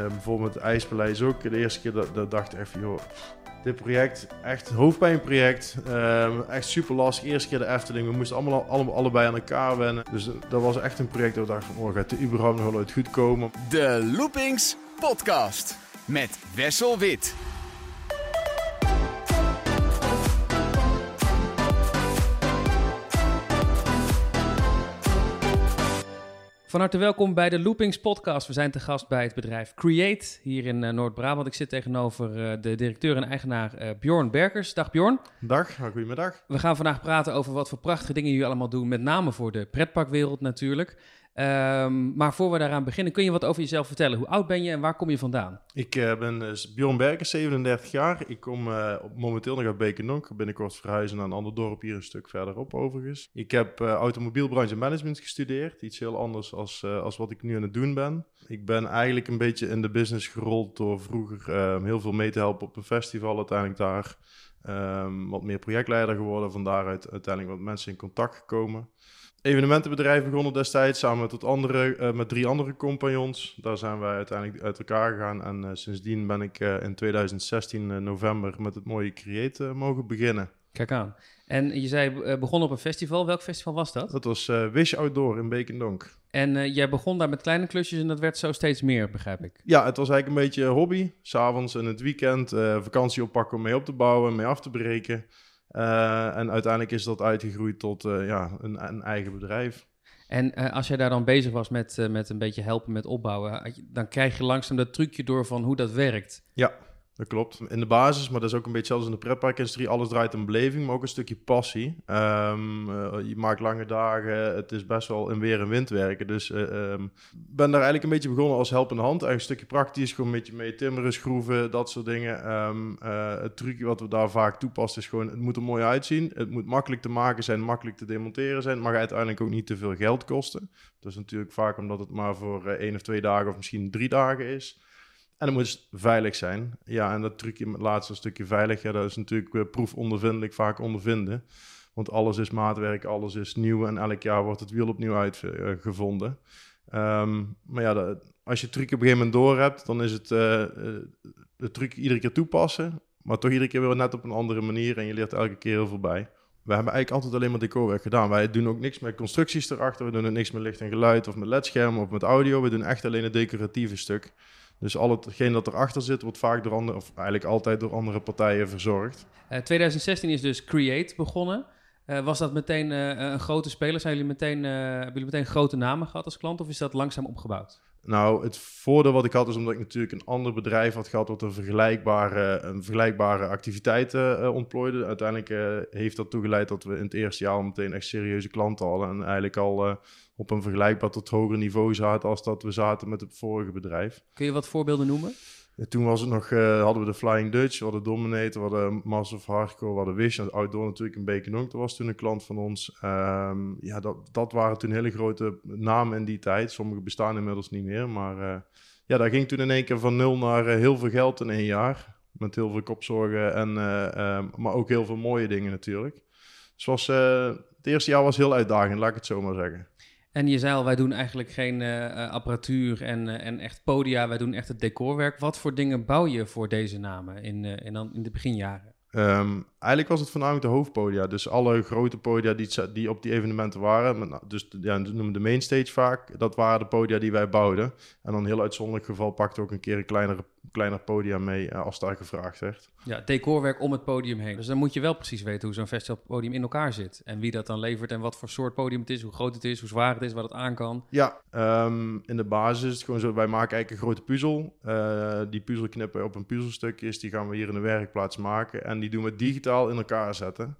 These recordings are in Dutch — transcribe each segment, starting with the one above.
Uh, bijvoorbeeld het IJspaleis ook. De eerste keer dat, dat dacht ik van, joh, dit project, echt hoofdpijnproject. Uh, echt super lastig. Eerste keer de Efteling. We moesten allemaal, allemaal allebei aan elkaar wennen. Dus dat was echt een project dat we dachten van, oh, gaat het überhaupt nog wel uit goed komen? De Loopings Podcast met Wessel Wit. Van harte welkom bij de Loopings podcast. We zijn te gast bij het bedrijf Create hier in uh, Noord-Brabant. Ik zit tegenover uh, de directeur en eigenaar uh, Bjorn Berkers. Dag Bjorn. Dag, goedemiddag. We gaan vandaag praten over wat voor prachtige dingen jullie allemaal doen. Met name voor de pretparkwereld natuurlijk. Um, maar voor we daaraan beginnen, kun je wat over jezelf vertellen? Hoe oud ben je en waar kom je vandaan? Ik uh, ben dus Bjorn Berkers, 37 jaar. Ik kom uh, momenteel nog uit Beekendonk. Binnenkort verhuizen naar een ander dorp hier een stuk verderop overigens. Ik heb uh, automobielbranche management gestudeerd. Iets heel anders als, als wat ik nu aan het doen ben. Ik ben eigenlijk een beetje in de business gerold door vroeger ehm, heel veel mee te helpen op een festival. Uiteindelijk daar um, wat meer projectleider geworden. Van daaruit uiteindelijk wat mensen in contact gekomen evenementenbedrijf begonnen destijds samen met, andere, uh, met drie andere compagnons. Daar zijn wij uiteindelijk uit elkaar gegaan. En uh, sindsdien ben ik uh, in 2016 november met het mooie Create mogen beginnen. Kijk aan. En je zei begonnen op een festival. Welk festival was dat? Dat was Wish Outdoor in Beekendonk. En jij begon daar met kleine klusjes en dat werd zo steeds meer, begrijp ik. Ja, het was eigenlijk een beetje hobby. S'avonds en het weekend vakantie oppakken om mee op te bouwen, mee af te breken. Uh, en uiteindelijk is dat uitgegroeid tot uh, ja, een, een, eigen bedrijf. En uh, als jij daar dan bezig was met, met een beetje helpen met opbouwen, dan krijg je langzaam dat trucje door van hoe dat werkt. Ja, dat klopt. In de basis, maar dat is ook een beetje zelfs in de pretparkindustrie, alles draait om beleving, maar ook een stukje passie. Um, uh, je maakt lange dagen, het is best wel in weer en wind werken. Dus ik uh, um, ben daar eigenlijk een beetje begonnen als helpende hand. Eigenlijk een stukje praktisch, gewoon een beetje mee timmeren, schroeven, dat soort dingen. Um, uh, het trucje wat we daar vaak toepassen is gewoon, het moet er mooi uitzien. Het moet makkelijk te maken zijn, makkelijk te demonteren zijn. Het mag uiteindelijk ook niet te veel geld kosten. Dat is natuurlijk vaak omdat het maar voor één of twee dagen of misschien drie dagen is. En het veilig zijn. Ja, en dat trucje het laatste stukje veilig, ja, dat is natuurlijk uh, proefondervindelijk vaak ondervinden. Want alles is maatwerk, alles is nieuw en elk jaar wordt het wiel opnieuw uitgevonden. Uh, um, maar ja, als je het trucje op een gegeven moment door hebt, dan is het uh, het truc iedere keer toepassen. Maar toch iedere keer weer net op een andere manier en je leert elke keer heel veel bij. We hebben eigenlijk altijd alleen maar decorwerk gedaan. Wij doen ook niks met constructies erachter. We doen ook niks met licht en geluid of met ledschermen of met audio. We doen echt alleen het decoratieve stuk. Dus al hetgeen dat erachter zit, wordt vaak door andere, of eigenlijk altijd door andere partijen verzorgd. Uh, 2016 is dus Create begonnen. Uh, was dat meteen uh, een grote speler? Zijn jullie meteen, hebben jullie meteen grote namen gehad als klant of is dat langzaam opgebouwd? Nou, het voordeel wat ik had is omdat ik natuurlijk een ander bedrijf had gehad wat een vergelijkbare, een vergelijkbare activiteiten uh, ontplooide. Uiteindelijk uh, heeft dat toegeleid dat we in het eerste jaar al meteen echt serieuze klanten hadden. En eigenlijk al uh, op een vergelijkbaar tot hoger niveau zaten als dat we zaten met het vorige bedrijf. Kun je wat voorbeelden noemen? Toen was het nog, uh, hadden we de Flying Dutch, we hadden Dominator, we hadden Master of Hardcore, we hadden Wish. En Outdoor natuurlijk in Bekenonk, dat was toen een klant van ons. Um, ja, dat, dat waren toen hele grote namen in die tijd. Sommige bestaan inmiddels niet meer, maar uh, ja, daar ging toen in één keer van nul naar uh, heel veel geld in één jaar. Met heel veel kopzorgen, en, um, maar ook heel veel mooie dingen natuurlijk. Dus was, het eerste jaar was heel uitdagend, laat ik het zo maar zeggen. En je zei al, wij doen eigenlijk geen uh, apparatuur en, uh, en echt podia, wij doen echt het decorwerk. Wat voor dingen bouw je voor deze namen in, in, in de beginjaren? Um, eigenlijk was het voornamelijk de hoofdpodia. Dus alle grote podia die, die op die evenementen waren. Met, dus ja, dat noemen de mainstage vaak. Dat waren de podia die wij bouwden. En dan heel uitzonderlijk geval pakte ook een keer een kleinere, kleiner podium mee als daar gevraagd werd. Ja, decorwerk om het podium heen. Dus dan moet je wel precies weten hoe zo'n festivalpodium in elkaar zit. En wie dat dan levert en wat voor soort podium het is, hoe groot het is, hoe zwaar het is, wat het aan kan. Ja, um, in de basis is het gewoon zo. Wij maken eigenlijk een grote puzzel. Uh, die puzzel knippen op een puzzelstukjes. Die gaan we hier in de werkplaats maken. En die doen we digitaal in elkaar zetten.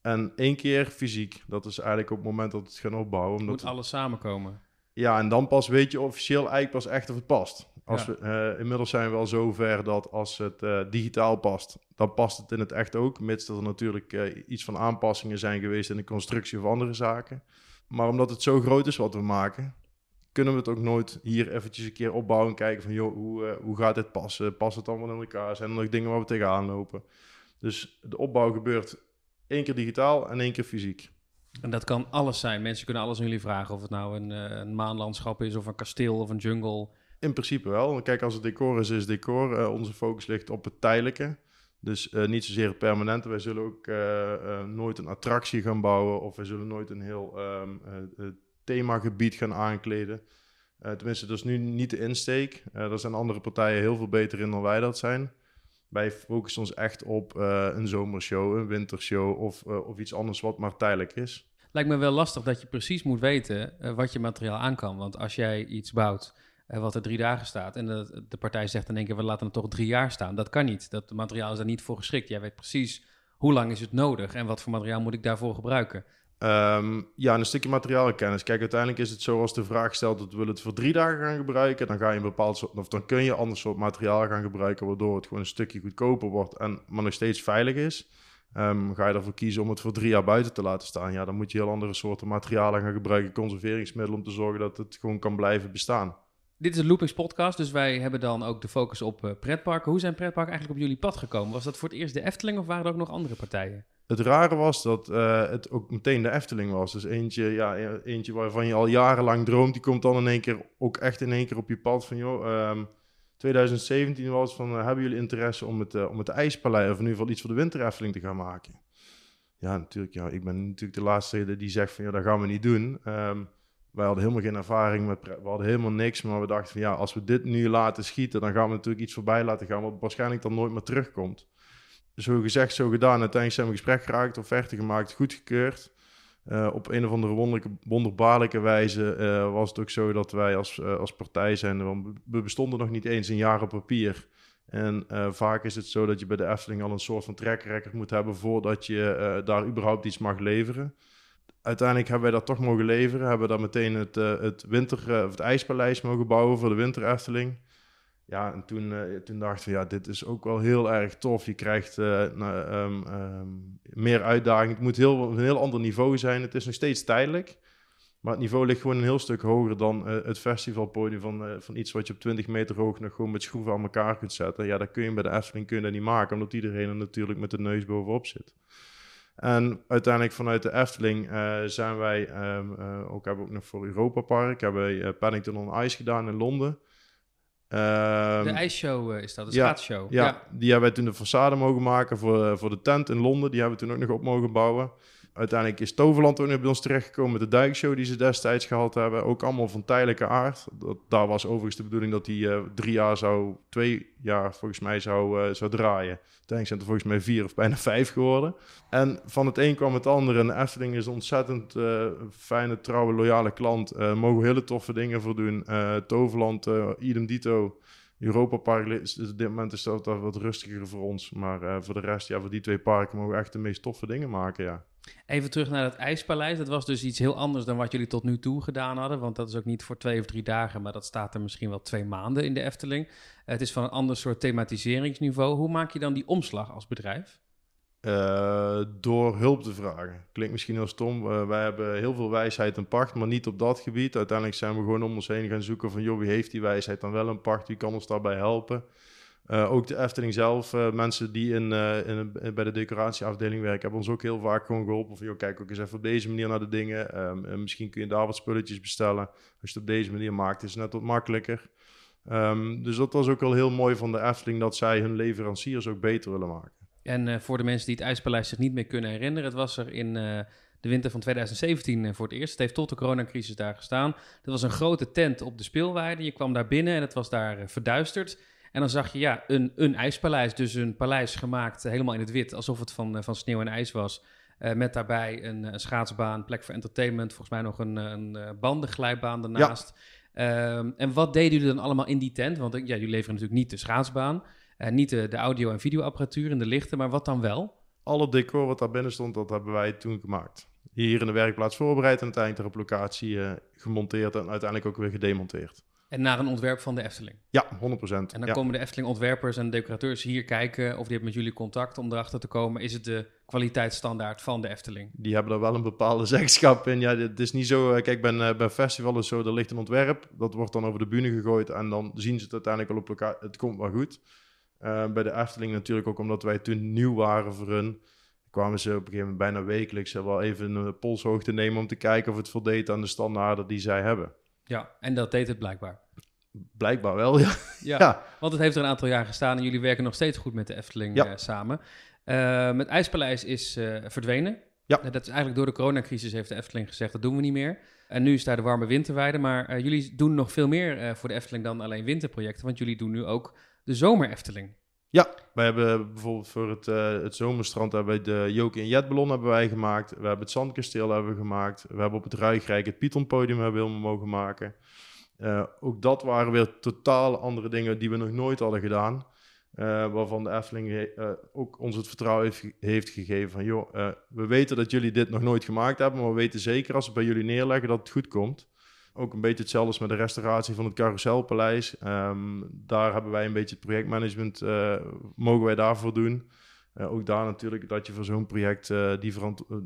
En één keer fysiek. Dat is eigenlijk op het moment dat we het gaan opbouwen. Omdat moet alles samenkomen. Ja, en dan pas weet je officieel eigenlijk pas echt of het past. Als ja. we, uh, inmiddels zijn we wel zover dat als het uh, digitaal past, dan past het in het echt ook. Mits dat er natuurlijk uh, iets van aanpassingen zijn geweest in de constructie of andere zaken. Maar omdat het zo groot is wat we maken, kunnen we het ook nooit hier eventjes een keer opbouwen en kijken van, joh, hoe, hoe gaat dit passen? Past het allemaal in elkaar? Zijn er nog dingen waar we tegenaan lopen? Dus de opbouw gebeurt één keer digitaal en één keer fysiek. En dat kan alles zijn. Mensen kunnen alles aan jullie vragen. Of het nou een, een maanlandschap is, of een kasteel, of een jungle. In principe wel. Kijk, als het decor is, is decor. Uh, onze focus ligt op het tijdelijke. Dus uh, niet zozeer het permanente. Wij zullen ook uh, nooit een attractie gaan bouwen. Of wij zullen nooit een heel um, themagebied gaan aankleden. tenminste, dat is nu niet de insteek. daar zijn andere partijen heel veel beter in dan wij dat zijn. Wij focussen ons echt op een zomershow, een wintershow of, of iets anders wat maar tijdelijk is. Lijkt me wel lastig dat je precies moet weten wat je materiaal aan kan. Want als jij iets bouwt wat er drie dagen staat. En de, de partij zegt dan één keer, we laten het toch drie jaar staan. Dat kan niet. Dat materiaal is daar niet voor geschikt. Jij weet precies hoe lang is het nodig en wat voor materiaal moet ik daarvoor gebruiken. Um, ja, een stukje materiaalkennis. Kijk, uiteindelijk is het zo als de vraag stelt dat we het voor drie dagen gaan gebruiken, dan ga je een bepaald soort, of dan kun je ander soort materiaal gaan gebruiken, waardoor het gewoon een stukje goedkoper wordt en maar nog steeds veilig is. Um, ga je ervoor kiezen om het voor drie jaar buiten te laten staan, ja, dan moet je heel andere soorten materialen gaan gebruiken, conserveringsmiddelen, om te zorgen dat het gewoon kan blijven bestaan. Dit is een Loopings podcast, dus wij hebben dan ook de focus op uh, pretparken. Hoe zijn pretparken eigenlijk op jullie pad gekomen? Was dat voor het eerst de Efteling of waren er ook nog andere partijen? Het rare was dat uh, het ook meteen de Efteling was. Dus eentje, ja, eentje waarvan je al jarenlang droomt, die komt dan in één keer ook echt in één keer op je pad van joh. Um, 2017 was van uh, hebben jullie interesse om het, om het ijspaleis of in ieder geval iets voor de winter Efteling te gaan maken? Ja, natuurlijk. Ja, ik ben natuurlijk de laatste die zegt van ja, dat gaan we niet doen. Um, wij hadden helemaal geen ervaring met, we hadden helemaal niks, maar we dachten van ja, als we dit nu laten schieten, dan gaan we natuurlijk iets voorbij laten gaan, wat waarschijnlijk dan nooit meer terugkomt. Zo gezegd, zo gedaan. Uiteindelijk zijn we gesprek geraakt, offerte gemaakt, goedgekeurd. Uh, op een of andere wonderlijke, wonderbaarlijke wijze uh, was het ook zo dat wij als, uh, als partij zijn, we bestonden nog niet eens een jaar op papier. En vaak is het zo dat je bij de Efteling al een soort van trekrekker moet hebben voordat je daar überhaupt iets mag leveren uiteindelijk hebben wij dat toch mogen leveren. Hebben we dan meteen het, het, winter, uh, het ijspaleis mogen bouwen voor de winter Efteling. Ja, en toen, uh, toen dachten we, ja, dit is ook wel heel erg tof. Je krijgt um, um, meer uitdaging. Het moet heel, een heel ander niveau zijn. Het is nog steeds tijdelijk. Maar het niveau ligt gewoon een heel stuk hoger dan het festivalpodium van, van iets wat je op 20 meter hoog nog gewoon met schroeven aan elkaar kunt zetten. Ja, dat kun je bij de Efteling kun je niet maken, omdat iedereen er natuurlijk met de neus bovenop zit. En uiteindelijk vanuit de Efteling zijn wij, uh, ook hebben we ook nog voor Europa Park, hebben we uh, on Ice gedaan in Londen. Um, de ijsshow is dat, de ja. Ja, ja, die hebben wij toen de façade mogen maken voor, voor de tent in Londen. Die hebben we toen ook nog op mogen bouwen. Uiteindelijk is Toverland ook nog bij ons terechtgekomen met de duikshow die ze destijds gehad hebben. Ook allemaal van tijdelijke aard. Dat, daar was overigens de bedoeling dat die uh, drie jaar zou, twee jaar volgens mij zou, uh, zou draaien. Uiteindelijk zijn er volgens mij vier of bijna vijf geworden. En van het een kwam het andere. En Efteling is een ontzettend uh, fijne, trouwe, loyale klant. mogen hele toffe dingen voor doen. Toverland, idem dito. Europa Park is op dit moment is dat wat rustiger voor ons. Maar voor de rest, ja, voor die twee parken mogen we echt de meest toffe dingen maken, ja. Even terug naar het IJspaleis. Dat was dus iets heel anders dan wat jullie tot nu toe gedaan hadden. Want dat is ook niet voor twee of drie dagen, maar dat staat er misschien wel twee maanden in de Efteling. Het is van een ander soort thematiseringsniveau. Hoe maak je dan die omslag als bedrijf? Uh, door hulp te vragen. Klinkt misschien heel stom. Uh, wij hebben heel veel wijsheid en pacht, maar niet op dat gebied. Uiteindelijk zijn we gewoon om ons heen gaan zoeken van... joh, wie heeft die wijsheid dan wel een pacht? Wie kan ons daarbij helpen? Uh, ook de Efteling zelf, uh, mensen die in, uh, in, bij de decoratieafdeling werken, hebben ons ook heel vaak gewoon geholpen. Van, kijk ook eens even op deze manier naar de dingen. Um, misschien kun je daar wat spulletjes bestellen. Als je het op deze manier maakt, is het net wat makkelijker. Um, dus dat was ook wel heel mooi van de Efteling, dat zij hun leveranciers ook beter willen maken. En voor de mensen die het IJspaleis zich niet meer kunnen herinneren, het was er in de winter van 2017 voor het eerst. Het heeft tot de coronacrisis daar gestaan. Dat was een grote tent op de speelweide. Je kwam daar binnen en het was daar verduisterd. En dan zag je ja, een, een ijspaleis, dus een paleis gemaakt eh, helemaal in het wit, alsof het van, eh, van sneeuw en ijs was. Uh, met daarbij een, een, schaatsbaan, plek voor entertainment, volgens mij nog een, een bandenglijbaan daarnaast. Ja. Um, en wat deden jullie dan allemaal in die tent? Want ja, jullie leveren natuurlijk niet de schaatsbaan, niet de, de audio- en videoapparatuur en de lichten, maar wat dan wel? Alle decor wat daar binnen stond, dat hebben wij toen gemaakt. Hier in de werkplaats voorbereid en uiteindelijk op locatie uh, gemonteerd en uiteindelijk ook weer gedemonteerd. En naar een ontwerp van de Efteling. Ja, 100%. En dan komen de Efteling-ontwerpers en decorateurs hier kijken of die hebben met jullie contact om erachter te komen. Is het de kwaliteitsstandaard van de Efteling? Die hebben er wel een bepaalde zeggenschap in. Ja, het is niet zo. Eh, kijk, bij, bij festivals zo, er ligt een ontwerp. Dat wordt dan over de bühne gegooid en dan zien ze het uiteindelijk al op elkaar. Het komt wel goed. Uh, bij de Efteling natuurlijk ook omdat wij toen nieuw waren voor hun. Kwamen ze op een gegeven moment bijna wekelijks wel even een polshoogte nemen om te kijken of het voldeed aan de standaarden die zij hebben. Ja, en dat deed het blijkbaar. Blijkbaar wel, ja. Ja, Ja. want het heeft er een aantal jaar gestaan en jullie werken nog steeds goed met de Efteling Ja. eh, samen. Eh het IJspaleis is eh, verdwenen. Ja. Dat is eigenlijk door de coronacrisis heeft de Efteling gezegd, dat doen we niet meer. En nu is daar de warme winterweide, maar jullie doen nog veel meer voor de Efteling dan alleen winterprojecten, want jullie doen nu ook de zomer Efteling. Ja, wij hebben bijvoorbeeld voor het, eh, het zomerstrand hebben wij de Joke en Jetballon hebben wij gemaakt. We hebben het Zandkasteel hebben we gemaakt. We hebben op het Ruigrijk het Pythonpodium hebben we mogen maken. Eh, ook dat waren weer totaal andere dingen die we nog nooit hadden gedaan. Eh, waarvan de Efteling ook ons het vertrouwen heeft, heeft gegeven van... joh, we weten dat jullie dit nog nooit gemaakt hebben... maar we weten zeker als we bij jullie neerleggen dat het goed komt. Ook een beetje hetzelfde als met de restauratie van het Carouselpaleis. Ehm, daar hebben wij een beetje het projectmanagement, eh, mogen wij daarvoor doen. Eh, ook daar natuurlijk dat je voor zo'n project eh, die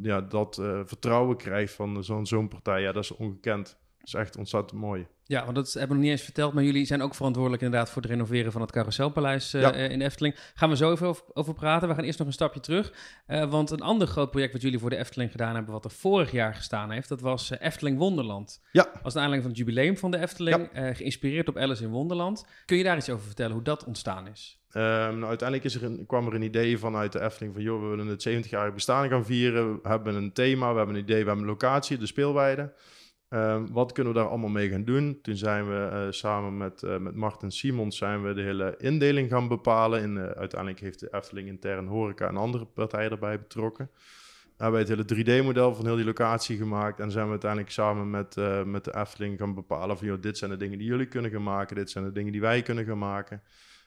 ja, dat vertrouwen krijgt van zo'n zo'n partij. Ja, dat is ongekend. Dat is echt ontzettend mooi. Ja, want dat hebben we nog niet eens verteld, maar jullie zijn ook verantwoordelijk inderdaad voor het renoveren van het Carouselpaleis eh, Ja. eh, in de Efteling. Gaan we zo even over, over praten. We gaan eerst nog een stapje terug. Eh, want een ander groot project wat jullie voor de Efteling gedaan hebben, wat er vorig jaar gestaan heeft, dat was Efteling Wonderland. Ja. Als een aanleiding van het jubileum van de Efteling, geïnspireerd op Alice in Wonderland. Kun je daar iets over vertellen, hoe dat ontstaan is? Ehm, nou, uiteindelijk is er een, kwam er een idee vanuit de Efteling van... joh, we willen het 70-jarig bestaan gaan vieren. We hebben een thema, we hebben een idee, we hebben een locatie, de speelweide. Ehm, wat kunnen we daar allemaal mee gaan doen? Toen zijn we eh, samen met, eh met Martin Simons zijn we de hele indeling gaan bepalen. En, eh, uiteindelijk heeft de Efteling intern horeca en andere partijen erbij betrokken. Hebben wij het hele 3D-model van heel die locatie gemaakt. En zijn we uiteindelijk samen met, met de Efteling gaan bepalen van... Dit zijn de dingen die jullie kunnen gaan maken. Dit zijn de dingen die wij kunnen gaan maken.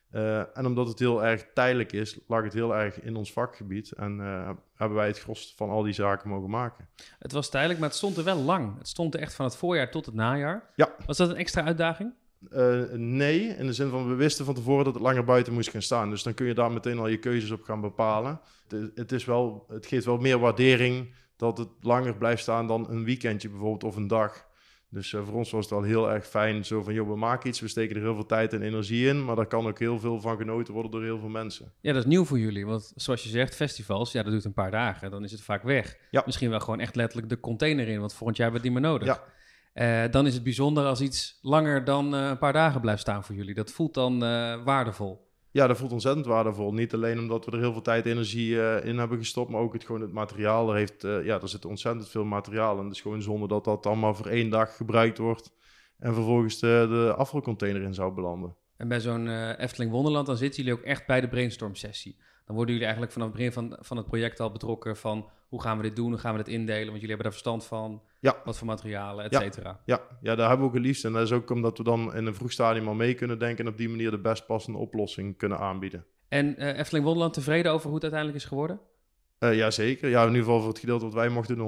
Eh, en omdat het heel erg tijdelijk is, lag het heel erg in ons vakgebied. En eh, hebben wij het gros van al die zaken mogen maken. Het was tijdelijk, maar het stond er wel lang. Het stond er echt van het voorjaar tot het najaar. Ja. Was dat een extra uitdaging? Eh, nee, in de zin van we wisten van tevoren dat het langer buiten moest gaan staan. Dus dan kun je daar meteen al je keuzes op gaan bepalen. Het, het, is wel, het geeft wel meer waardering dat het langer blijft staan dan een weekendje bijvoorbeeld of een dag. Dus eh, voor ons was het al heel erg fijn zo van, joh, we maken iets, we steken er heel veel tijd en energie in, maar daar kan ook heel veel van genoten worden door heel veel mensen. Ja, dat is nieuw voor jullie. Want zoals je zegt, festivals, ja, dat duurt een paar dagen. Dan is het vaak weg. Ja. Misschien wel gewoon echt letterlijk de container in, want volgend jaar hebben we het niet meer nodig. Ja. Eh, dan is het bijzonder als iets langer dan eh, een paar dagen blijft staan voor jullie. Dat voelt dan waardevol. Ja, dat voelt ontzettend waardevol. Niet alleen omdat we er heel veel tijd en energie eh, in hebben gestopt, maar ook het, gewoon het materiaal. Er, heeft, eh, ja, er zit ontzettend veel materiaal het is gewoon zonde dat dat allemaal voor één dag gebruikt wordt en vervolgens de, de afvalcontainer in zou belanden. En bij zo'n eh, Efteling Wonderland, dan zitten jullie ook echt bij de brainstorm sessie. Dan worden jullie eigenlijk vanaf het begin van, van het project al betrokken van hoe gaan we dit doen, hoe gaan we dit indelen, want jullie hebben daar verstand van, Ja. wat voor materialen, et Ja. cetera. Ja, ja, daar hebben we ook het liefst. En dat is ook omdat we dan in een vroeg stadium al mee kunnen denken en op die manier de best passende oplossing kunnen aanbieden. En eh, Efteling Wonderland tevreden over hoe het uiteindelijk is geworden? Eh ja, zeker. Ja, in ieder geval voor het gedeelte wat wij mochten doen,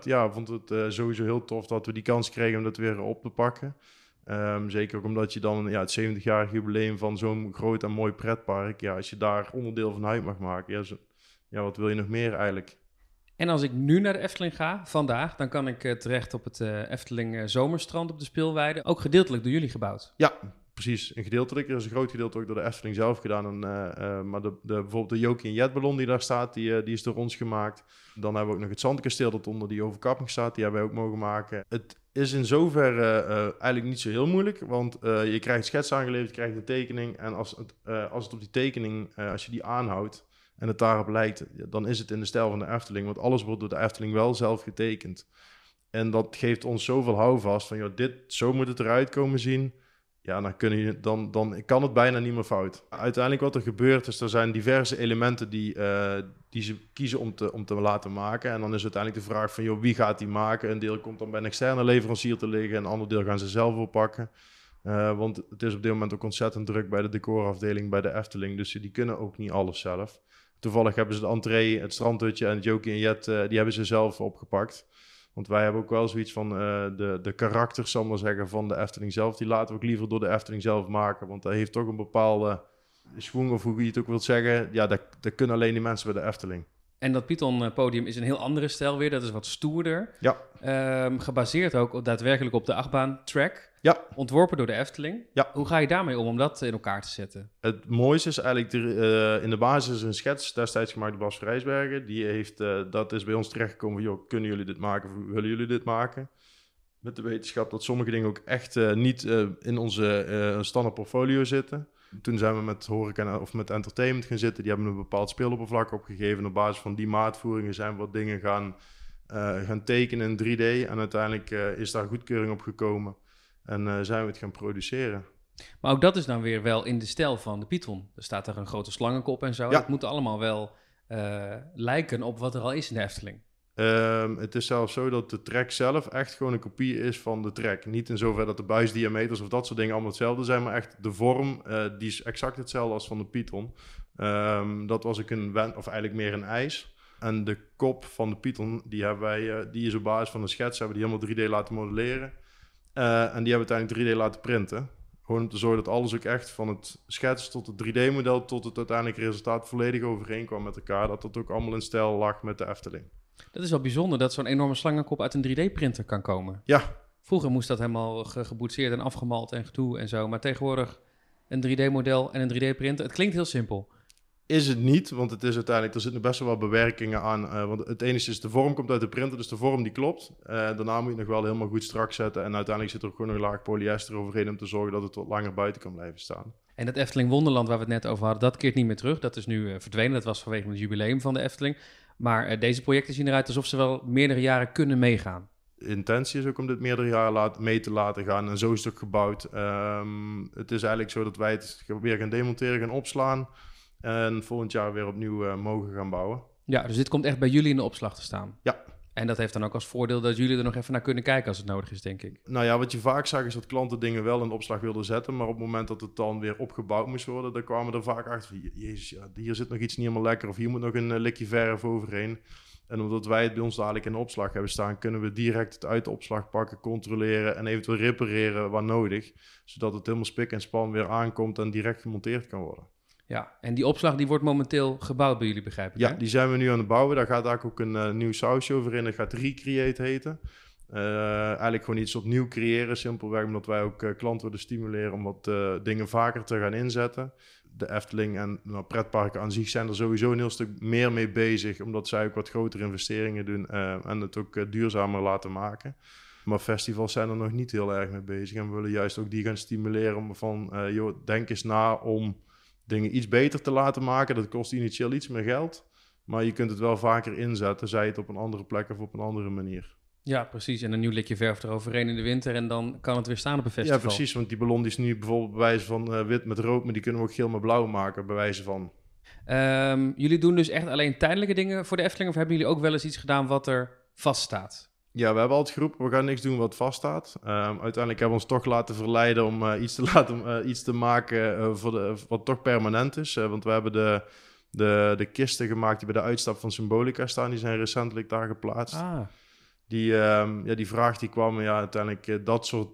100%. Ja, ik vond het eh, sowieso heel tof dat we die kans kregen om dat weer op te pakken. Ehm, zeker ook omdat je dan ja, het 70-jarig jubileum van zo'n groot en mooi pretpark, ja, als je daar onderdeel van uit mag maken, ja, zo- ja, wat wil je nog meer eigenlijk? En als ik nu naar de Efteling ga, vandaag, dan kan ik eh, terecht op het eh, Efteling eh, Zomerstrand op de Speelweide. Ook gedeeltelijk door jullie gebouwd. Ja, precies. Een gedeeltelijk. Er is een groot gedeelte ook door de Efteling zelf gedaan. En, eh, eh, maar de, de, bijvoorbeeld de Jokie en Jetballon die daar staat, die, eh, die is door ons gemaakt. Dan hebben we ook nog het Zandkasteel dat onder die overkapping staat. Die hebben wij ook mogen maken. Het is in zoverre eigenlijk niet zo heel moeilijk. Want je krijgt schets aangeleverd, je krijgt een tekening. En als het, als het op die tekening, als je die aanhoudt en het daarop lijkt, dan is het in de stijl van de Efteling. Want alles wordt door de Efteling wel zelf getekend. En dat geeft ons zoveel houvast van, joh, dit, zo moet het eruit komen zien. Ja, dan, kun je, dan, dan kan het bijna niet meer fout. Uiteindelijk wat er gebeurt is, er zijn diverse elementen die, eh, die ze kiezen om te, om te laten maken. En dan is uiteindelijk de vraag van, joh, wie gaat die maken? Een deel komt dan bij een externe leverancier te liggen, een ander deel gaan ze zelf oppakken. Eh, want het is op dit moment ook ontzettend druk bij de decorafdeling bij de Efteling. Dus die kunnen ook niet alles zelf. Toevallig hebben ze de entree, het strandhutje en het Jokie en Jet, eh, die hebben ze zelf opgepakt. Want wij hebben ook wel zoiets van eh, de, de karakters, zal ik maar zeggen, van de Efteling zelf. Die laten we ook liever door de Efteling zelf maken. Want dat heeft toch een bepaalde schwung, of hoe je het ook wilt zeggen. Ja, dat, dat kunnen alleen die mensen bij de Efteling. En dat Python-podium is een heel andere stijl weer. Dat is wat stoerder. Ja. Ehm, gebaseerd ook op- daadwerkelijk op de achtbaan-track. Ja. Ontworpen door de Efteling. Ja. Hoe ga je daarmee om, om dat in elkaar te zetten? Het mooiste is eigenlijk, de, eh, in de basis is een schets destijds gemaakt door Bas Rijsbergen. Die heeft, eh, dat is bij ons terechtgekomen van, joh, kunnen jullie dit maken of willen jullie dit maken? met de wetenschap dat sommige dingen ook echt eh, niet in onze standaard portfolio zitten. Toen zijn we met horeca of met entertainment gaan zitten. Die hebben een bepaald speeloppervlak opgegeven. En op basis van die maatvoeringen zijn we wat dingen gaan, gaan tekenen in 3D. En uiteindelijk is daar goedkeuring op gekomen. En zijn we het gaan produceren. Maar ook dat is dan weer wel in de stijl van de Python. Er staat daar een grote slangenkop en zo. Ja. Dat moet allemaal wel lijken op wat er al is in de Efteling. Um, het is zelfs zo dat de track zelf echt gewoon een kopie is van de track. Niet in zover dat de buisdiameters of dat soort dingen allemaal hetzelfde zijn, maar echt de vorm, uh, die is exact hetzelfde als van de Python. Um, dat was ik een wen, of eigenlijk meer een ijs. En de kop van de Python, die, hebben wij, uh, die is op basis van de schets, hebben die helemaal 3D laten modelleren. Uh, en die hebben uiteindelijk 3D laten printen. Gewoon om te zorgen dat alles ook echt van het schets tot het 3D-model tot het uiteindelijke resultaat volledig overeenkwam met elkaar. Dat dat ook allemaal in stijl lag met de Efteling. Dat is wel bijzonder dat zo'n enorme slangenkop uit een 3D-printer kan komen. Ja. Vroeger moest dat helemaal ge geboetseerd en afgemald en gedoe en zo. Maar tegenwoordig een 3D-model en een 3D-printer. Het klinkt heel simpel. Is het niet, want het is uiteindelijk, er zitten best wel wat bewerkingen aan. Uh, want het enige is, de vorm komt uit de printer, dus de vorm die klopt. Uh, daarna moet je nog wel helemaal goed strak zetten. En uiteindelijk zit er ook gewoon een laag polyester overheen om te zorgen dat het wat langer buiten kan blijven staan. En dat Efteling Wonderland waar we het net over hadden, dat keert niet meer terug. Dat is nu uh, verdwenen. Dat was vanwege het jubileum van de Efteling. Maar deze projecten zien eruit alsof ze wel meerdere jaren kunnen meegaan. De intentie is ook om dit meerdere jaren laat, mee te laten gaan. En zo is het ook gebouwd. Um, het is eigenlijk zo dat wij het weer gaan demonteren, gaan opslaan. En volgend jaar weer opnieuw uh, mogen gaan bouwen. Ja, dus dit komt echt bij jullie in de opslag te staan? Ja. En dat heeft dan ook als voordeel dat jullie er nog even naar kunnen kijken als het nodig is, denk ik. Nou ja, wat je vaak zag is dat klanten dingen wel in de opslag wilden zetten. Maar op het moment dat het dan weer opgebouwd moest worden, dan kwamen er vaak achter van... Jezus, ja, hier zit nog iets niet helemaal lekker of hier moet nog een uh, likje verf overheen. En omdat wij het bij ons dadelijk in de opslag hebben staan, kunnen we direct het uit de opslag pakken, controleren en eventueel repareren waar nodig. Zodat het helemaal spik en span weer aankomt en direct gemonteerd kan worden. Ja, en die opslag die wordt momenteel gebouwd bij jullie, begrijp ik? Ja, die zijn we nu aan het bouwen. Daar gaat eigenlijk ook een uh, nieuw sausje over in. Dat gaat Recreate heten. Uh, eigenlijk gewoon iets opnieuw creëren, simpelweg omdat wij ook uh, klanten willen stimuleren om wat dingen vaker te gaan inzetten. De Efteling en nou, pretparken aan zich zijn er sowieso een heel stuk meer mee bezig, omdat zij ook wat grotere investeringen doen en het ook duurzamer laten maken. Maar festivals zijn er nog niet heel erg mee bezig en we willen juist ook die gaan stimuleren om van, joh, denk eens na om dingen iets beter te laten maken. Dat kost initieel iets meer geld. Maar je kunt het wel vaker inzetten, zij het op een andere plek of op een andere manier. Ja, precies. En een nieuw likje verf eroverheen in de winter en dan kan het weer staan op een festival. Ja, precies. Want die ballon die is nu bijvoorbeeld bij wijze van uh, wit met rood, maar die kunnen we ook geel met blauw maken, bij wijze van. Um, jullie doen dus echt alleen tijdelijke dingen voor de Efteling of hebben jullie ook wel eens iets gedaan wat er vaststaat? Ja, we hebben altijd geroepen, we gaan niks doen wat vaststaat. Um, uiteindelijk hebben we ons toch laten verleiden om uh, iets, te laten, uh, iets te maken uh, voor de, wat toch permanent is. want we hebben de, de, de kisten gemaakt die bij de uitstap van Symbolica staan. Die zijn recentelijk daar geplaatst. Ah. Die, um, ja, die vraag die kwam, ja, uiteindelijk dat soort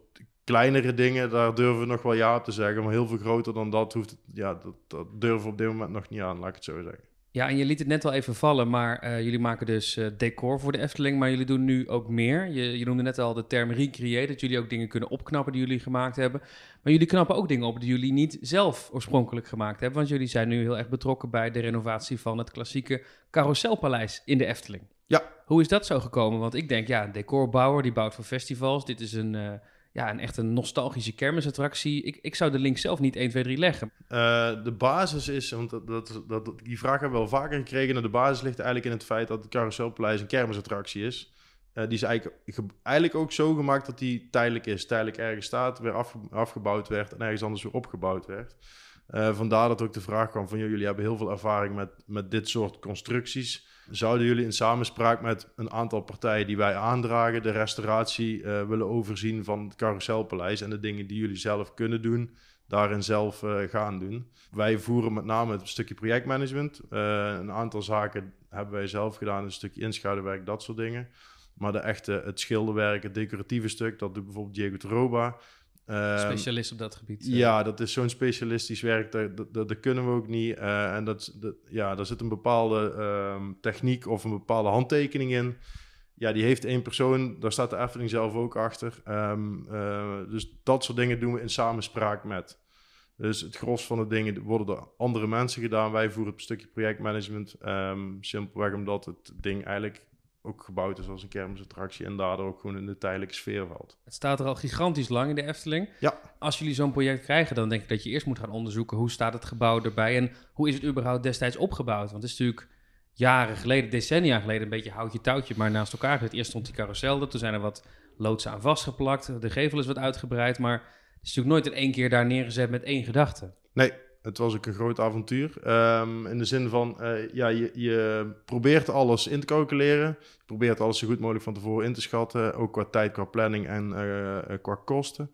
kleinere dingen, daar durven we nog wel ja op te zeggen. Maar heel veel groter dan dat, hoeft het, ja, dat, dat durven we op dit moment nog niet aan, laat ik het zo zeggen. Ja, en je liet het net al even vallen, maar uh, jullie maken dus uh, decor voor de Efteling, maar jullie doen nu ook meer. Je, je noemde net al de term recreate, dat jullie ook dingen kunnen opknappen die jullie gemaakt hebben. Maar jullie knappen ook dingen op die jullie niet zelf oorspronkelijk gemaakt hebben, want jullie zijn nu heel erg betrokken bij de renovatie van het klassieke carouselpaleis in de Efteling. Ja. Hoe is dat zo gekomen? Want ik denk, ja, een decorbouwer die bouwt voor festivals, dit is een... Uh, ja, een echt een nostalgische kermisattractie. Ik, ik zou de link zelf niet 1, 2, 3 leggen. Uh, de basis is, want dat, dat, dat, die vraag hebben we wel vaker gekregen. En de basis ligt eigenlijk in het feit dat het Carouselpaleis een kermisattractie is. Uh, die is eigenlijk, eigenlijk ook zo gemaakt dat die tijdelijk is. Tijdelijk ergens staat, weer afge, afgebouwd werd en ergens anders weer opgebouwd werd. Uh, vandaar dat ook de vraag kwam van... jullie hebben heel veel ervaring met, met dit soort constructies zouden jullie in samenspraak met een aantal partijen die wij aandragen, de restauratie uh, willen overzien van het carouselpaleis en de dingen die jullie zelf kunnen doen, daarin zelf uh, gaan doen. Wij voeren met name het stukje projectmanagement. Een aantal zaken hebben wij zelf gedaan, een stukje inschouderwerk, dat soort dingen. Maar de echte, het schilderwerk, het decoratieve stuk, dat doet bijvoorbeeld Diego Troba. Um, Specialist op dat gebied. Ja, dat is zo'n specialistisch werk, dat, dat, dat, kunnen we ook niet. Uh, en dat, dat, ja, daar zit een bepaalde um, techniek of een bepaalde handtekening in. Ja, die heeft één persoon, daar staat de Efteling zelf ook achter. Um, uh, dus dat soort dingen doen we in samenspraak met. Dus het gros van de dingen worden door andere mensen gedaan. Wij voeren het stukje projectmanagement. simpelweg omdat het ding eigenlijk ook gebouwd is als een kermisattractie en daardoor ook gewoon in de tijdelijke sfeer valt. Het staat er al gigantisch lang in de Efteling. Ja. Als jullie zo'n project krijgen, dan denk ik dat je eerst moet gaan onderzoeken hoe staat het gebouw erbij en hoe is het überhaupt destijds opgebouwd. Want het is natuurlijk jaren geleden, decennia geleden, een beetje houtje touwtje, maar naast elkaar gezet. Eerst stond die carousel er, toen zijn er wat loodsen aan vastgeplakt, de gevel is wat uitgebreid, maar het is natuurlijk nooit in één keer daar neergezet met één gedachte. Nee, het was ook een groot avontuur. Ehm, in de zin van, eh, ja, je, je probeert alles in te calculeren. Je probeert alles zo goed mogelijk van tevoren in te schatten. Ook qua tijd, qua planning en eh, eh, qua kosten.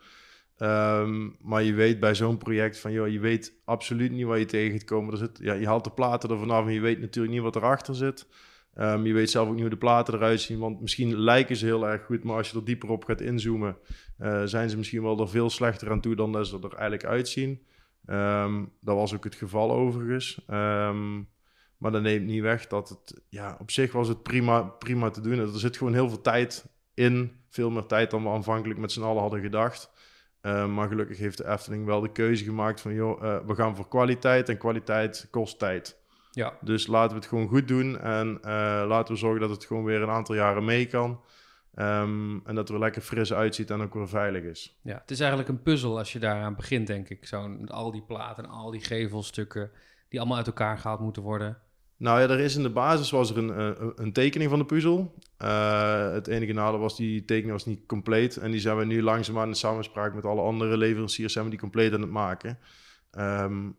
Ehm, maar je weet bij zo'n project van, joh, je weet absoluut niet waar je tegen gaat komen. Er zit, ja, je haalt de platen er vanaf en je weet natuurlijk niet wat erachter zit. Ehm, je weet zelf ook niet hoe de platen eruit zien, want misschien lijken ze heel erg goed, maar als je er dieper op gaat inzoomen, zijn ze misschien wel er veel slechter aan toe dan dat ze er eigenlijk uitzien. Um, dat was ook het geval overigens. Um, maar dat neemt niet weg dat het, ja, op zich was het prima, prima te doen. Er zit gewoon heel veel tijd in. Veel meer tijd dan we aanvankelijk met z'n allen hadden gedacht. Um, maar gelukkig heeft de Efteling wel de keuze gemaakt van, joh, uh, we gaan voor kwaliteit en kwaliteit kost tijd. Ja. Dus laten we het gewoon goed doen en uh, laten we zorgen dat het gewoon weer een aantal jaren mee kan. Um, en dat er lekker fris uitziet en ook weer veilig is. Ja, het is eigenlijk een puzzel als je daaraan begint, denk ik. Zo met al die platen en al die gevelstukken die allemaal uit elkaar gehaald moeten worden. Nou ja, er is in de basis was er een, een, een tekening van de puzzel. Uh, het enige nadeel was die tekening was niet compleet. En die zijn we nu langzaamaan in samenspraak met alle andere leveranciers zijn we die compleet aan het maken. Um,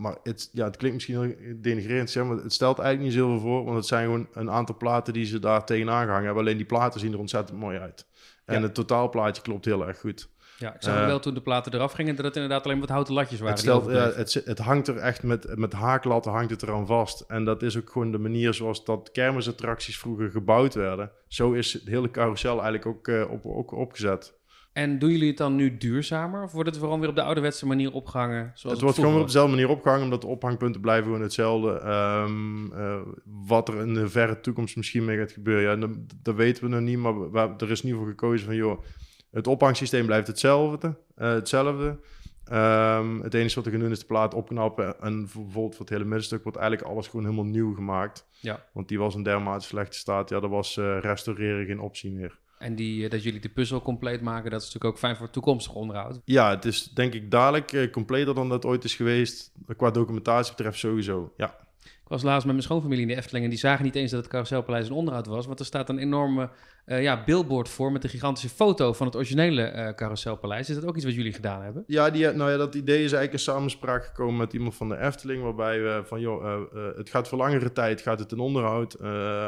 maar het, ja, het klinkt misschien heel denigrerend, zeg, maar het stelt eigenlijk niet zoveel voor. Want het zijn gewoon een aantal platen die ze daar tegenaan gehangen hebben. Alleen die platen zien er ontzettend mooi uit. En Ja. het totaalplaatje klopt heel erg goed. Ja, ik zag Eh, wel toen de platen eraf gingen dat het inderdaad alleen wat houten latjes waren. Het, stelt, het, het hangt er echt met, met haaklatten hangt het eraan vast. En dat is ook gewoon de manier zoals dat kermisattracties vroeger gebouwd werden. Zo is het hele carousel eigenlijk ook, eh, op, ook opgezet. En doen jullie het dan nu duurzamer? Of wordt het vooral weer op de ouderwetse manier opgehangen? Zoals het wordt gewoon weer op dezelfde manier opgehangen, omdat de ophangpunten blijven gewoon hetzelfde. Ehm, eh, wat er in de verre toekomst misschien mee gaat gebeuren, ja, dat, dat weten we nog niet. Maar er is in ieder geval gekozen van, joh, het ophangsysteem blijft hetzelfde. eh, hetzelfde. Ehm, het enige wat we gaan doen is de plaat opknappen. En bijvoorbeeld voor het hele middenstuk wordt eigenlijk alles gewoon helemaal nieuw gemaakt. Ja. Want die was in dermate slechte staat. Ja, dat was eh, restaureren geen optie meer. En die, eh, dat jullie de puzzel compleet maken, dat is natuurlijk ook fijn voor toekomstig onderhoud. Ja, het is denk ik dadelijk eh, completer dan dat ooit is geweest. Qua documentatie betreft sowieso. Ja. Ik was laatst met mijn schoonfamilie in de Efteling en die zagen niet eens dat het Carouselpaleis een onderhoud was. Want er staat een enorme eh, ja, billboard voor met een gigantische foto van het originele eh Carouselpaleis. Is dat ook iets wat jullie gedaan hebben? Ja, die, nou ja, dat idee is eigenlijk in samenspraak gekomen met iemand van de Efteling. Waarbij we van, joh, het gaat voor langere tijd gaat het in onderhoud.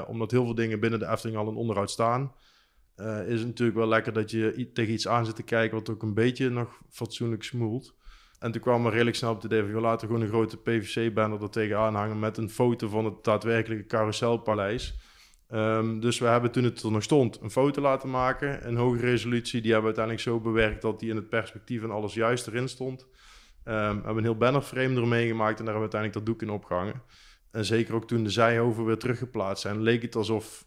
omdat heel veel dingen binnen de Efteling al in onderhoud staan. Eh, is het natuurlijk wel lekker dat je tegen iets aan zit te kijken wat ook een beetje nog fatsoenlijk smoelt. En toen kwam er redelijk snel op het idee van, laten gewoon een grote PVC-banner er tegenaan hangen met een foto van het daadwerkelijke carouselpaleis. Ehm, dus we hebben toen het er nog stond een foto laten maken, een hoge resolutie. Die hebben we uiteindelijk zo bewerkt dat die in het perspectief en alles juist erin stond. Ehm, we hebben een heel bannerframe ermee gemaakt en daar hebben we uiteindelijk dat doek in opgehangen. En zeker ook toen de zijhoven weer teruggeplaatst zijn, leek het alsof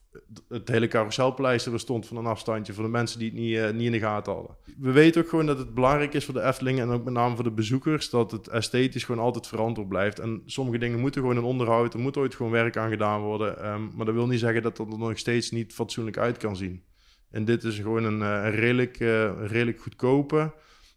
het hele carouselpaleis er weer stond van een afstandje voor de mensen die het niet, eh, niet in de gaten hadden. We weten ook gewoon dat het belangrijk is voor de Efteling en ook met name voor de bezoekers, dat het esthetisch gewoon altijd verantwoord blijft. En sommige dingen moeten gewoon in onderhoud, er moet ooit gewoon werk aan gedaan worden. Ehm, maar dat wil niet zeggen dat dat er nog steeds niet fatsoenlijk uit kan zien. En dit is gewoon een, eh, redelijk, eh, redelijk goedkope,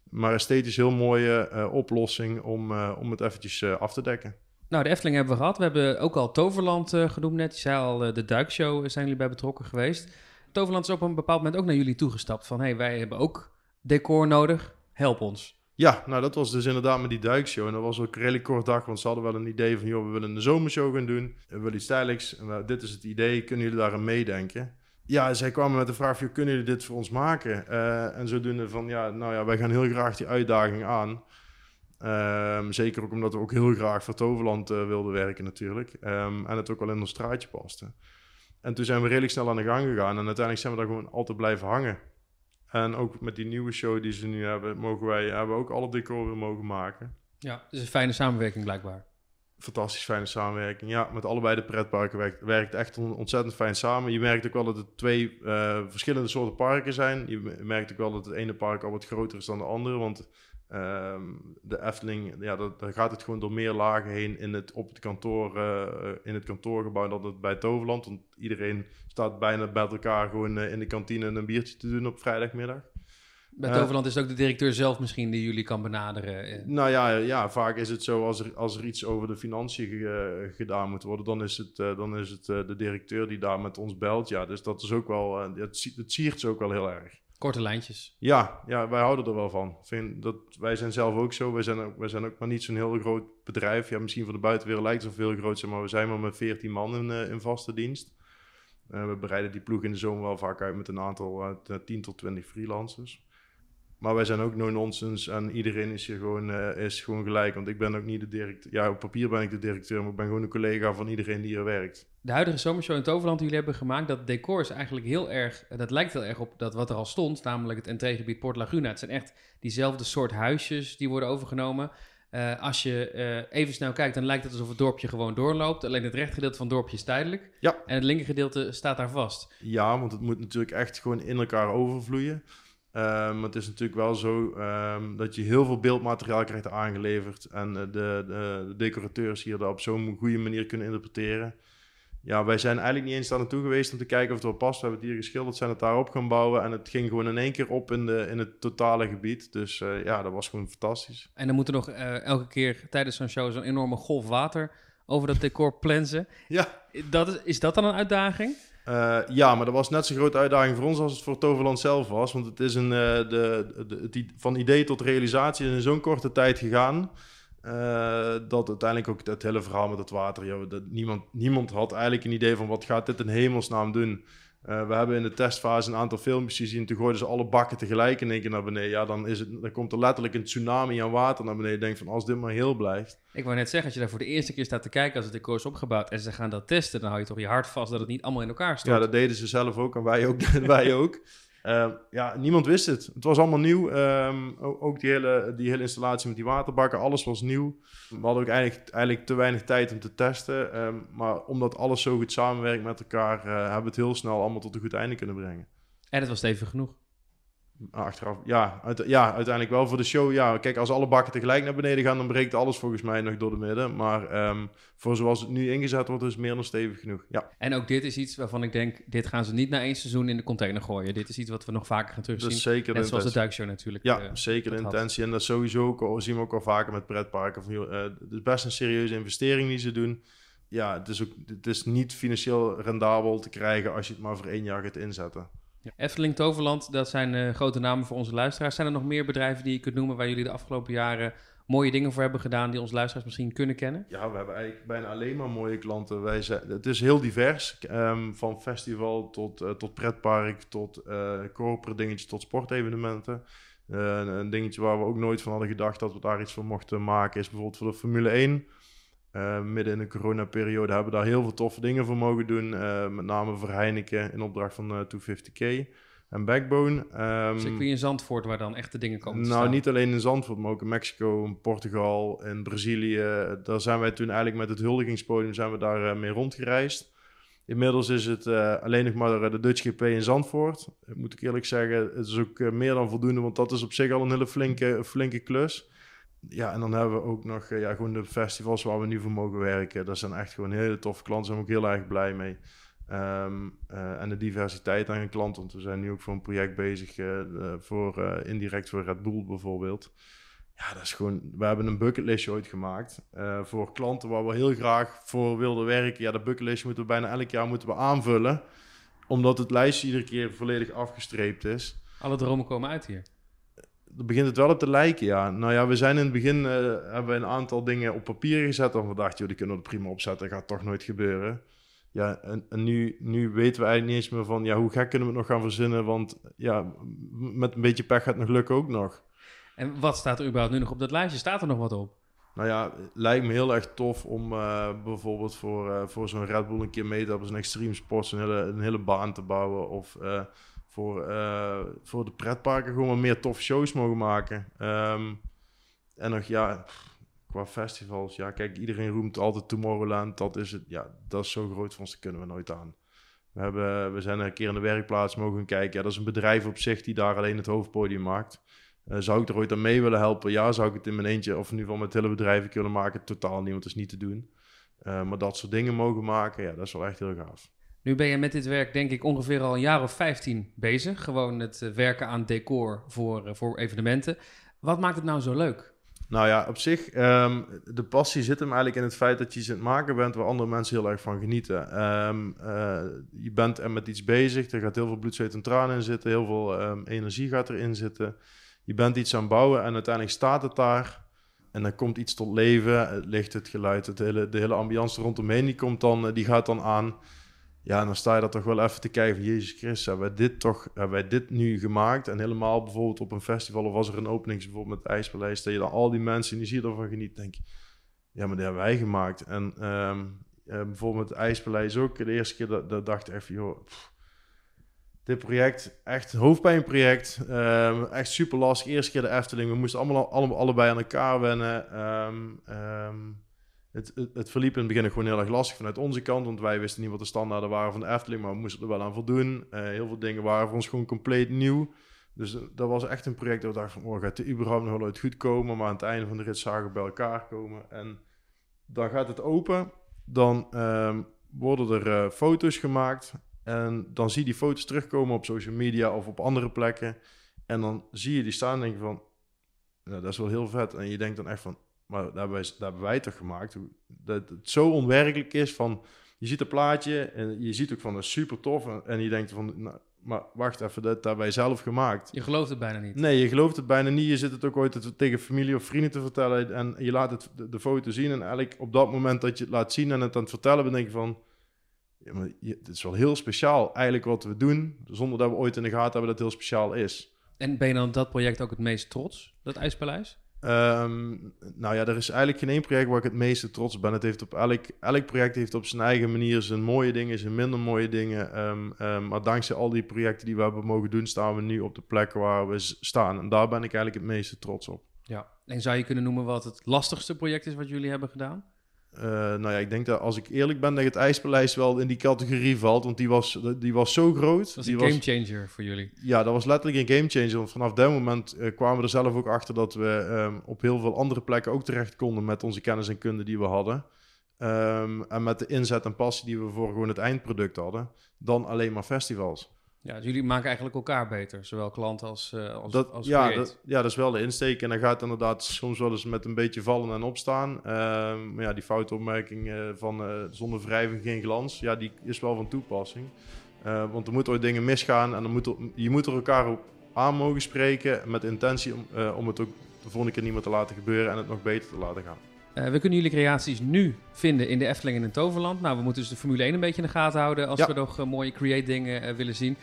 maar esthetisch heel mooie oplossing om, om het eventjes af te dekken. Nou, de Efteling hebben we gehad. We hebben ook al Toverland eh, genoemd net. Je zei al, eh, de Duikshow eh, zijn jullie bij betrokken geweest. Toverland is op een bepaald moment ook naar jullie toegestapt. Van, hey, wij hebben ook decor nodig. Help ons. Ja, nou dat was dus inderdaad met die duikshow. En dat was ook een redelijk kort dag, want ze hadden wel een idee van... joh, we willen een zomershow gaan doen. We willen iets we- dit is het idee, kunnen jullie daar aan meedenken? Ja, zij kwamen met de vraag, kunnen jullie dit voor ons maken? Eh, en zodoende van, ja, nou ja, wij gaan heel graag die uitdaging aan. Ehm, zeker ook omdat we ook heel graag voor Toverland eh, wilden werken natuurlijk. Ehm, en het ook wel in ons straatje paste. En toen zijn we redelijk snel aan de gang gegaan. En uiteindelijk zijn we daar gewoon altijd blijven hangen. En ook met die nieuwe show die ze nu hebben, mogen wij, hebben we ook alle decor weer mogen maken. Ja, dus een fijne samenwerking blijkbaar. Fantastisch fijne samenwerking. Ja, met allebei de pretparken werkt, werkt echt on- ontzettend fijn samen. Je merkt ook wel dat het twee eh, verschillende soorten parken zijn. Je merkt ook wel dat het ene park al wat groter is dan de andere. Want Ehm, de Efteling, ja, dat, daar gaat het gewoon door meer lagen heen in het, op het kantoor, eh, in het kantoorgebouw dan het bij Toverland. Want iedereen staat bijna bij elkaar gewoon eh, in de kantine een biertje te doen op vrijdagmiddag. Bij Eh, Toverland is het ook de directeur zelf misschien die jullie kan benaderen. Nou ja, ja, vaak is het zo als er, als er iets over de financiën ge- gedaan moet worden, dan is het, dan is het de directeur die daar met ons belt. Ja, dus dat is ook wel, het, het siert ze ook wel heel erg. Korte lijntjes. Ja, ja, wij houden er wel van. Vind dat, wij zijn zelf ook zo. Wij zijn ook, zijn ook maar niet zo'n heel groot bedrijf. Ja, misschien voor de buitenwereld lijkt het veel groot maar we zijn maar met 14 man in, eh, in vaste dienst. Eh, we bereiden die ploeg in de zomer wel vaak uit met een aantal eh, t- 10 tot 20 freelancers. Maar wij zijn ook no-nonsense en iedereen is hier gewoon, eh, is gewoon gelijk. Want ik ben ook niet de directeur. Ja, op papier ben ik de directeur, maar ik ben gewoon een collega van iedereen die hier werkt. De huidige zomershow in Toverland die jullie hebben gemaakt, dat decor is eigenlijk heel erg, dat lijkt heel erg op dat wat er al stond, namelijk het entreegebied Port Laguna. Het zijn echt diezelfde soort huisjes die worden overgenomen. Eh, als je eh, even snel kijkt, dan lijkt het alsof het dorpje gewoon doorloopt. Alleen het rechtergedeelte van het dorpje is tijdelijk. Ja. En het linkergedeelte staat daar vast. Ja, want het moet natuurlijk echt gewoon in elkaar overvloeien. Ehm, maar het is natuurlijk wel zo ehm, dat je heel veel beeldmateriaal krijgt aangeleverd. En eh, de, de, de decorateurs hier dat op zo'n goede manier kunnen interpreteren. Ja, wij zijn eigenlijk niet eens daar naartoe geweest om te kijken of het wel past. We hebben het hier geschilderd, zijn het daarop gaan bouwen. En het ging gewoon in één keer op in, de, in het totale gebied. Dus eh, ja, dat was gewoon fantastisch. En dan moet er nog eh, elke keer tijdens zo'n show zo'n enorme golf water over dat decor plensen. Ja. Dat is, is dat dan een uitdaging? Eh, ja, maar dat was net zo'n grote uitdaging voor ons als het voor Toverland zelf was. Want het is een, eh, de, van idee tot realisatie is in zo'n korte tijd gegaan. eh, dat uiteindelijk ook het hele verhaal met het water. Dat niemand, niemand had eigenlijk een idee van wat gaat dit in hemelsnaam doen. Eh, we hebben in de testfase een aantal filmpjes gezien. Toen gooiden ze alle bakken tegelijk in één keer naar beneden. Ja, dan, is het, dan komt er letterlijk een tsunami aan water naar beneden. Denk van als dit maar heel blijft. Ik wou net zeggen, als je daar voor de eerste keer staat te kijken als het decor is opgebouwd en ze gaan dat testen, dan hou je toch je hart vast dat het niet allemaal in elkaar stort. Ja, dat deden ze zelf ook en wij ook. wij ook. Ehm, ja, niemand wist het. Het was allemaal nieuw. Ehm, ook die hele, die hele installatie met die waterbakken, alles was nieuw. We hadden ook eigenlijk, eigenlijk te weinig tijd om te testen. Ehm, maar omdat alles zo goed samenwerkt met elkaar, eh, hebben we het heel snel allemaal tot een goed einde kunnen brengen. En het was stevig genoeg. Achteraf, ja, uit- ja, uiteindelijk wel voor de show. Ja, kijk, als alle bakken tegelijk naar beneden gaan, dan breekt alles volgens mij nog door de midden. Maar ehm, voor zoals het nu ingezet wordt, is het meer dan stevig genoeg. Ja, En ook dit is iets waarvan ik denk, dit gaan ze niet na één seizoen in de container gooien. Dit is iets wat we nog vaker gaan dat terugzien. is zeker de Net zoals de duikshow natuurlijk. Ja, eh, zeker de dat had. intentie. En dat sowieso ook, zien we ook al vaker met pretparken. Van, joh, eh, het is best een serieuze investering die ze doen. Ja, het is, ook, het is niet financieel rendabel te krijgen als je het maar voor één jaar gaat inzetten. Ja. Efteling, Toverland, dat zijn eh, grote namen voor onze luisteraars. Zijn er nog meer bedrijven die je kunt noemen waar jullie de afgelopen jaren mooie dingen voor hebben gedaan die onze luisteraars misschien kunnen kennen? Ja, we hebben eigenlijk bijna alleen maar mooie klanten. Wij zijn, het is heel divers. ehm, van festival tot, eh, tot pretpark, tot eh corporate dingetjes, tot sportevenementen. Een dingetje waar we ook nooit van hadden gedacht dat we daar iets van mochten maken, is bijvoorbeeld voor de Formule 1. Eh, midden in de coronaperiode hebben we daar heel veel toffe dingen voor mogen doen. Eh, met name voor Heineken in opdracht van eh 250k en Backbone. Ehm, Circuit in Zandvoort waar dan echte dingen komen te nou, staan. niet alleen in Zandvoort, maar ook in Mexico, in Portugal, in Brazilië. Daar zijn wij toen eigenlijk met het huldigingspodium zijn we daar mee rondgereisd. Inmiddels is het alleen nog maar de Dutch GP in Zandvoort. Moet ik eerlijk zeggen, het is ook meer dan voldoende, want dat is op zich al een hele flinke, flinke klus. Ja, en dan hebben we ook nog eh, ja, gewoon de festivals waar we nu voor mogen werken. Dat zijn echt gewoon hele toffe klanten, daar ben ik ook heel erg blij mee. Ehm, eh, en de diversiteit aan klanten, want we zijn nu ook voor een project bezig, eh, voor, indirect voor Red Bull bijvoorbeeld. Ja, dat is gewoon, we hebben een bucketlistje ooit gemaakt voor klanten waar we heel graag voor wilden werken. Ja, dat bucketlistje moeten we bijna elk jaar moeten we aanvullen, omdat het lijstje iedere keer volledig afgestreept is. Alle dromen komen uit hier. Begint het wel op te lijken, ja. Nou ja, we zijn in het begin, eh, hebben we een aantal dingen op papier gezet. En we dachten, joh, die kunnen we er prima opzetten. Dat gaat toch nooit gebeuren. Ja, en, en nu, nu weten we eigenlijk niet eens meer van, ja, hoe gek kunnen we het nog gaan verzinnen? Want ja, met een beetje pech gaat het nog lukken ook nog. En wat staat er überhaupt nu nog op dat lijstje? Staat er nog wat op? Nou ja, het lijkt me heel erg tof om eh, bijvoorbeeld voor, eh, voor zo'n Red Bull een keer mee te hebben, zo'n extreme sports, een hele, een hele baan te bouwen. Of voor, eh, voor de pretparken gewoon wat meer toffe shows mogen maken. Ehm, en nog, ja, qua festivals, ja, kijk, iedereen roemt altijd Tomorrowland. Dat is het, ja, dat is zo groot voor ons, kunnen we nooit aan. We, hebben, we zijn een keer in de werkplaats mogen kijken. Ja, dat is een bedrijf op zich die daar alleen het hoofdpodium maakt. Eh, zou ik er ooit aan mee willen helpen? Ja, zou ik het in mijn eentje of in ieder geval met hele bedrijf willen maken? Totaal niet, dat is niet te doen. Eh, maar dat soort dingen mogen maken, ja, dat is wel echt heel gaaf. Nu ben je met dit werk denk ik ongeveer al een jaar of 15 bezig. Gewoon het eh, werken aan decor voor, voor evenementen. Wat maakt het nou zo leuk? Nou ja, op zich, um, de passie zit hem eigenlijk in het feit dat je iets het maken bent waar andere mensen heel erg van genieten. Um, uh, je bent er met iets bezig, er gaat heel veel bloed, zweet en tranen in zitten, heel veel um, energie gaat erin zitten. Je bent iets aan het bouwen en uiteindelijk staat het daar. En dan komt iets tot leven, het licht, het geluid, het hele, de hele ambiance rondomheen, die, komt dan, die gaat dan aan. Ja, dan sta je dat toch wel even te kijken van... Jezus Christus, hebben wij dit toch hebben wij dit nu gemaakt? En helemaal bijvoorbeeld op een festival... of was er een opening bijvoorbeeld met het IJspaleis... dat je dan al die mensen, die zie ervan geniet... denk je, ja, maar die hebben wij gemaakt. En um, uh, bijvoorbeeld het IJspaleis ook... de eerste keer dat, dat dacht ik even, joh... Dit project, echt hoofdpijnproject. Um, echt super lastig. Eerste keer de Efteling. We moesten allemaal, allemaal allebei aan elkaar wennen. Um, het, het, verliep in het begin gewoon heel erg lastig vanuit onze kant, want wij wisten niet wat de standaarden waren van de Efteling, maar we moesten er wel aan voldoen. Uh, heel veel dingen waren voor ons gewoon compleet nieuw. Dus uh, dat was echt een project dat we dachten van, oh, gaat het überhaupt nog wel goed komen? Maar aan het einde van de rit zagen we bij elkaar komen. En dan gaat het open, dan uh, worden er uh, foto's gemaakt en dan zie je die foto's terugkomen op social media of op andere plekken. En dan zie je die staan en denk je van, nou, dat is wel heel vet. En je denkt dan echt van, maar daar hebben, wij, daar hebben wij toch gemaakt. Dat het zo onwerkelijk is van... Je ziet een plaatje en je ziet ook van, dat is super tof. En, en je denkt van, nou, maar wacht even, dat hebben wij zelf gemaakt. Je gelooft het bijna niet. Nee, je gelooft het bijna niet. Je zit het ook ooit tegen familie of vrienden te vertellen. En je laat het, de, de foto zien. En eigenlijk op dat moment dat je het laat zien en het aan het vertellen bent, denk je van... Ja, maar het is wel heel speciaal eigenlijk wat we doen. Zonder dat we ooit in de gaten hebben dat het heel speciaal is. En ben je dan op dat project ook het meest trots, dat IJspaleis? Um, nou ja, er is eigenlijk geen één project waar ik het meeste trots op ben. Het heeft op elk, elk project heeft op zijn eigen manier zijn mooie dingen, zijn minder mooie dingen. Um, um, maar dankzij al die projecten die we hebben mogen doen, staan we nu op de plek waar we staan. En daar ben ik eigenlijk het meeste trots op. Ja, en zou je kunnen noemen wat het lastigste project is wat jullie hebben gedaan? Uh, nou ja, ik denk dat als ik eerlijk ben, dat het IJspaleis wel in die categorie valt. Want die was, die was zo groot. Dat was die een gamechanger voor jullie. Ja, dat was letterlijk een gamechanger. Want vanaf dat moment uh, kwamen we er zelf ook achter dat we um, op heel veel andere plekken ook terecht konden met onze kennis en kunde die we hadden. Um, en met de inzet en passie die we voor gewoon het eindproduct hadden, dan alleen maar festivals. Ja, dus jullie maken eigenlijk elkaar beter, zowel klant als, uh, als, dat, als ja, dat, ja, dat is wel de insteek. En dan gaat het inderdaad soms wel eens met een beetje vallen en opstaan. Uh, maar ja, die foute opmerking uh, van zonder wrijving geen glans, ja, die is wel van toepassing. want er moeten ooit dingen misgaan en dan moet er, je moet er elkaar op aan mogen spreken met intentie om, om het ook de volgende keer niet meer te laten gebeuren en het nog beter te laten gaan. Uh, we kunnen jullie creaties nu vinden in de Efteling en in Toverland. Nou, we moeten dus de Formule 1 een beetje in de gaten houden als ja. we nog uh, mooie create dingen uh, willen zien.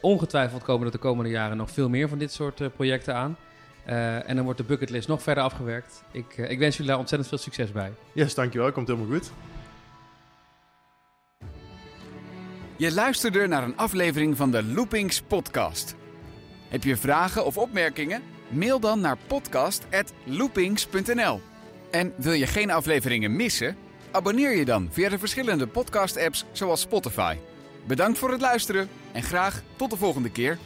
ongetwijfeld komen er de komende jaren nog veel meer van dit soort projecten aan. en dan wordt de bucketlist nog verder afgewerkt. Ik, ik, wens jullie daar ontzettend veel succes bij. Yes, dankjewel. Komt helemaal goed. Je luisterde naar een aflevering van de Loopings podcast. Heb je vragen of opmerkingen? Mail dan naar podcast@loopings.nl. En wil je geen afleveringen missen? Abonneer je dan via de verschillende podcast-apps zoals Spotify. Bedankt voor het luisteren en graag tot de volgende keer.